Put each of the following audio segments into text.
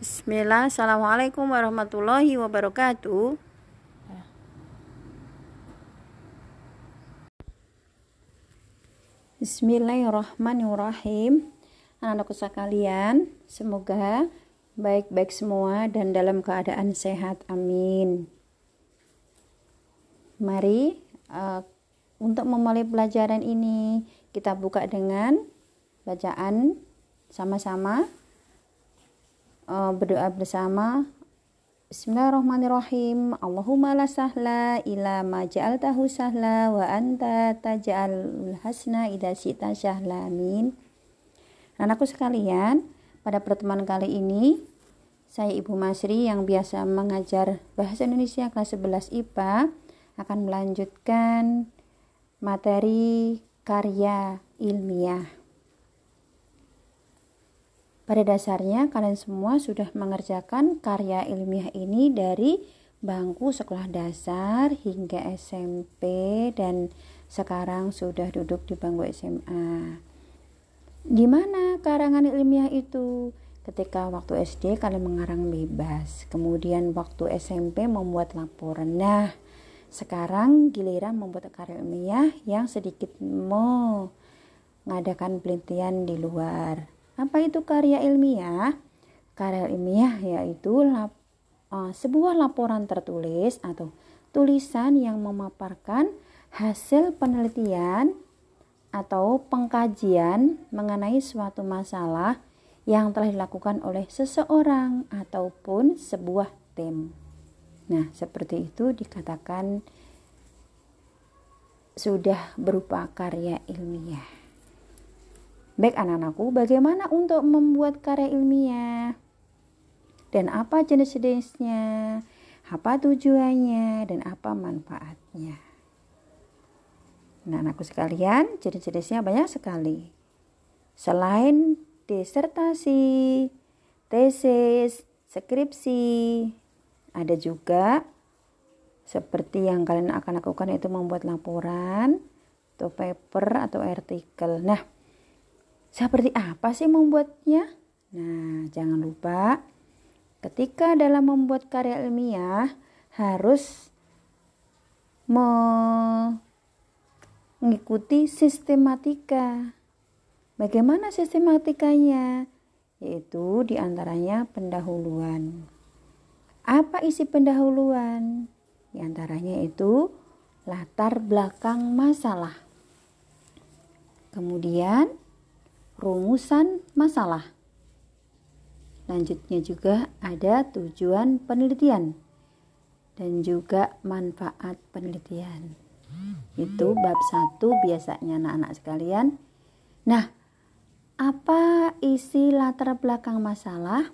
Bismillah, Assalamualaikum warahmatullahi wabarakatuh. Bismillahirrahmanirrahim. Anak-anakku sekalian, semoga baik-baik semua dan dalam keadaan sehat. Amin. Mari uh, untuk memulai pelajaran ini kita buka dengan bacaan sama-sama uh, berdoa bersama Bismillahirrahmanirrahim. Allahumma la sahla ila ma ja'altahu sahla wa anta taj'alul hasna idza syi'ta sahla. Amin. Anakku sekalian, pada pertemuan kali ini saya Ibu Masri yang biasa mengajar Bahasa Indonesia kelas 11 IPA akan melanjutkan materi karya ilmiah. Pada dasarnya kalian semua sudah mengerjakan karya ilmiah ini dari bangku sekolah dasar hingga SMP dan sekarang sudah duduk di bangku SMA. Di mana karangan ilmiah itu? Ketika waktu SD kalian mengarang bebas, kemudian waktu SMP membuat laporan. Nah, sekarang giliran membuat karya ilmiah yang sedikit mengadakan penelitian di luar. Apa itu karya ilmiah? Karya ilmiah yaitu lap, uh, sebuah laporan tertulis atau tulisan yang memaparkan hasil penelitian atau pengkajian mengenai suatu masalah yang telah dilakukan oleh seseorang ataupun sebuah tim. Nah, seperti itu dikatakan sudah berupa karya ilmiah. Baik anak-anakku, bagaimana untuk membuat karya ilmiah? Dan apa jenis-jenisnya? Apa tujuannya? Dan apa manfaatnya? Nah, anakku sekalian, jenis-jenisnya banyak sekali. Selain disertasi, tesis, skripsi, ada juga seperti yang kalian akan lakukan itu membuat laporan atau paper atau artikel. Nah, seperti apa sih membuatnya? Nah, jangan lupa ketika dalam membuat karya ilmiah harus mengikuti sistematika. Bagaimana sistematikanya? Yaitu di antaranya pendahuluan. Apa isi pendahuluan? Di antaranya itu latar belakang masalah. Kemudian rumusan masalah. Lanjutnya juga ada tujuan penelitian dan juga manfaat penelitian. Itu bab satu biasanya anak-anak sekalian. Nah, apa isi latar belakang masalah?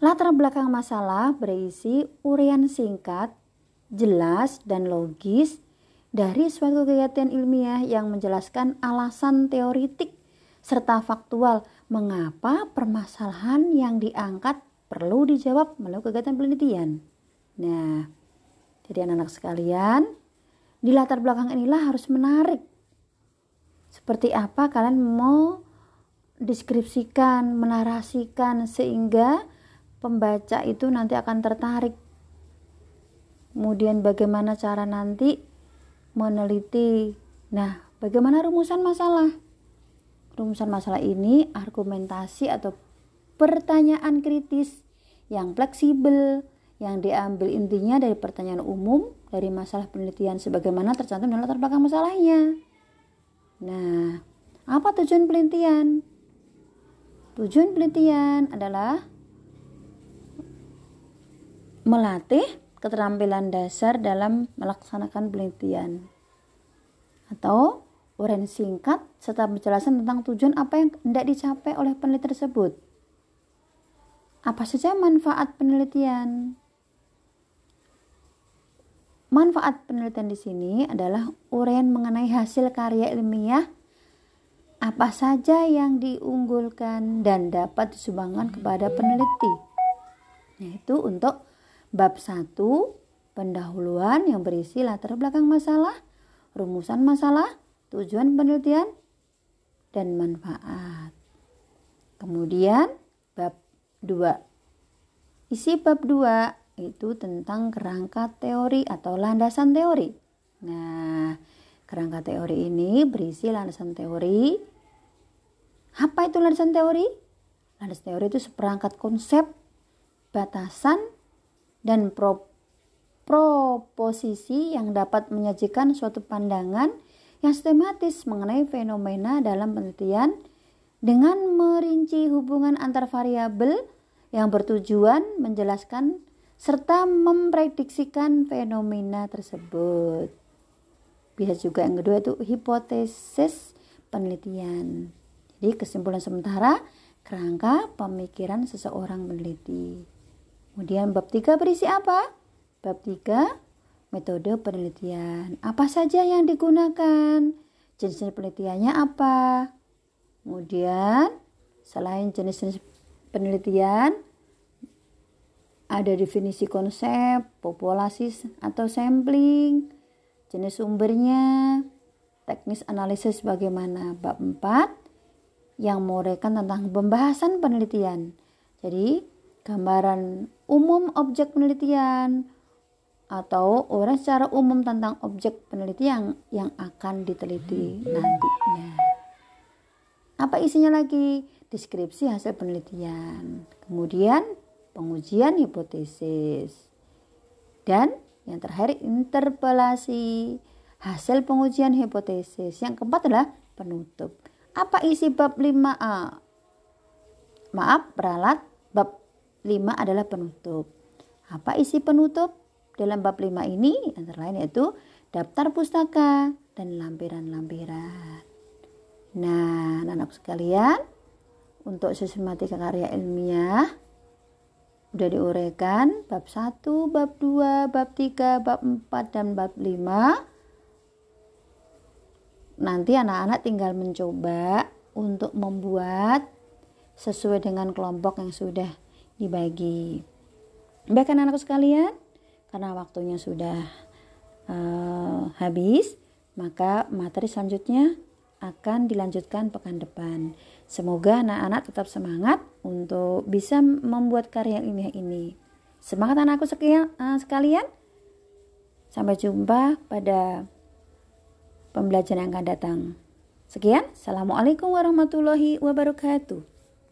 Latar belakang masalah berisi urian singkat, jelas dan logis dari suatu kegiatan ilmiah yang menjelaskan alasan teoritik serta faktual mengapa permasalahan yang diangkat perlu dijawab melalui kegiatan penelitian. Nah, jadi anak-anak sekalian, di latar belakang inilah harus menarik. Seperti apa kalian mau deskripsikan, menarasikan sehingga pembaca itu nanti akan tertarik. Kemudian bagaimana cara nanti meneliti. Nah, bagaimana rumusan masalah? Rumusan masalah ini argumentasi atau pertanyaan kritis yang fleksibel yang diambil intinya dari pertanyaan umum dari masalah penelitian sebagaimana tercantum dalam latar belakang masalahnya. Nah, apa tujuan penelitian? Tujuan penelitian adalah melatih keterampilan dasar dalam melaksanakan penelitian atau uraian singkat serta penjelasan tentang tujuan apa yang hendak dicapai oleh peneliti tersebut. Apa saja manfaat penelitian? Manfaat penelitian di sini adalah uraian mengenai hasil karya ilmiah apa saja yang diunggulkan dan dapat disumbangkan kepada peneliti. Yaitu untuk Bab 1 pendahuluan yang berisi latar belakang masalah, rumusan masalah, tujuan penelitian, dan manfaat. Kemudian bab 2. Isi bab 2 itu tentang kerangka teori atau landasan teori. Nah, kerangka teori ini berisi landasan teori. Apa itu landasan teori? Landasan teori itu seperangkat konsep, batasan, dan pro proposisi yang dapat menyajikan suatu pandangan yang sistematis mengenai fenomena dalam penelitian dengan merinci hubungan antar variabel yang bertujuan menjelaskan serta memprediksikan fenomena tersebut. Bisa juga yang kedua itu hipotesis penelitian. Jadi kesimpulan sementara kerangka pemikiran seseorang peneliti. Kemudian bab 3 berisi apa? Bab 3 metode penelitian. Apa saja yang digunakan? Jenis penelitiannya apa? Kemudian selain jenis-jenis penelitian ada definisi konsep, populasi atau sampling, jenis sumbernya, teknis analisis bagaimana. Bab 4 yang menguraikan tentang pembahasan penelitian. Jadi, gambaran umum objek penelitian atau orang secara umum tentang objek penelitian yang, akan diteliti nantinya. Apa isinya lagi? Deskripsi hasil penelitian. Kemudian pengujian hipotesis. Dan yang terakhir interpelasi hasil pengujian hipotesis. Yang keempat adalah penutup. Apa isi bab 5A? Maaf, peralat bab 5 adalah penutup. Apa isi penutup? Dalam bab 5 ini antara lain yaitu daftar pustaka dan lampiran-lampiran. Nah, anak-anak sekalian, untuk sistematika karya ilmiah udah diuraikan bab 1, bab 2, bab 3, bab 4 dan bab 5. Nanti anak-anak tinggal mencoba untuk membuat sesuai dengan kelompok yang sudah dibagi. Baik anak-anak sekalian, karena waktunya sudah uh, habis, maka materi selanjutnya akan dilanjutkan pekan depan. Semoga anak-anak tetap semangat untuk bisa membuat karya ilmiah ini. Semangat anakku uh, sekalian. Sampai jumpa pada pembelajaran yang akan datang. Sekian, Assalamualaikum warahmatullahi wabarakatuh.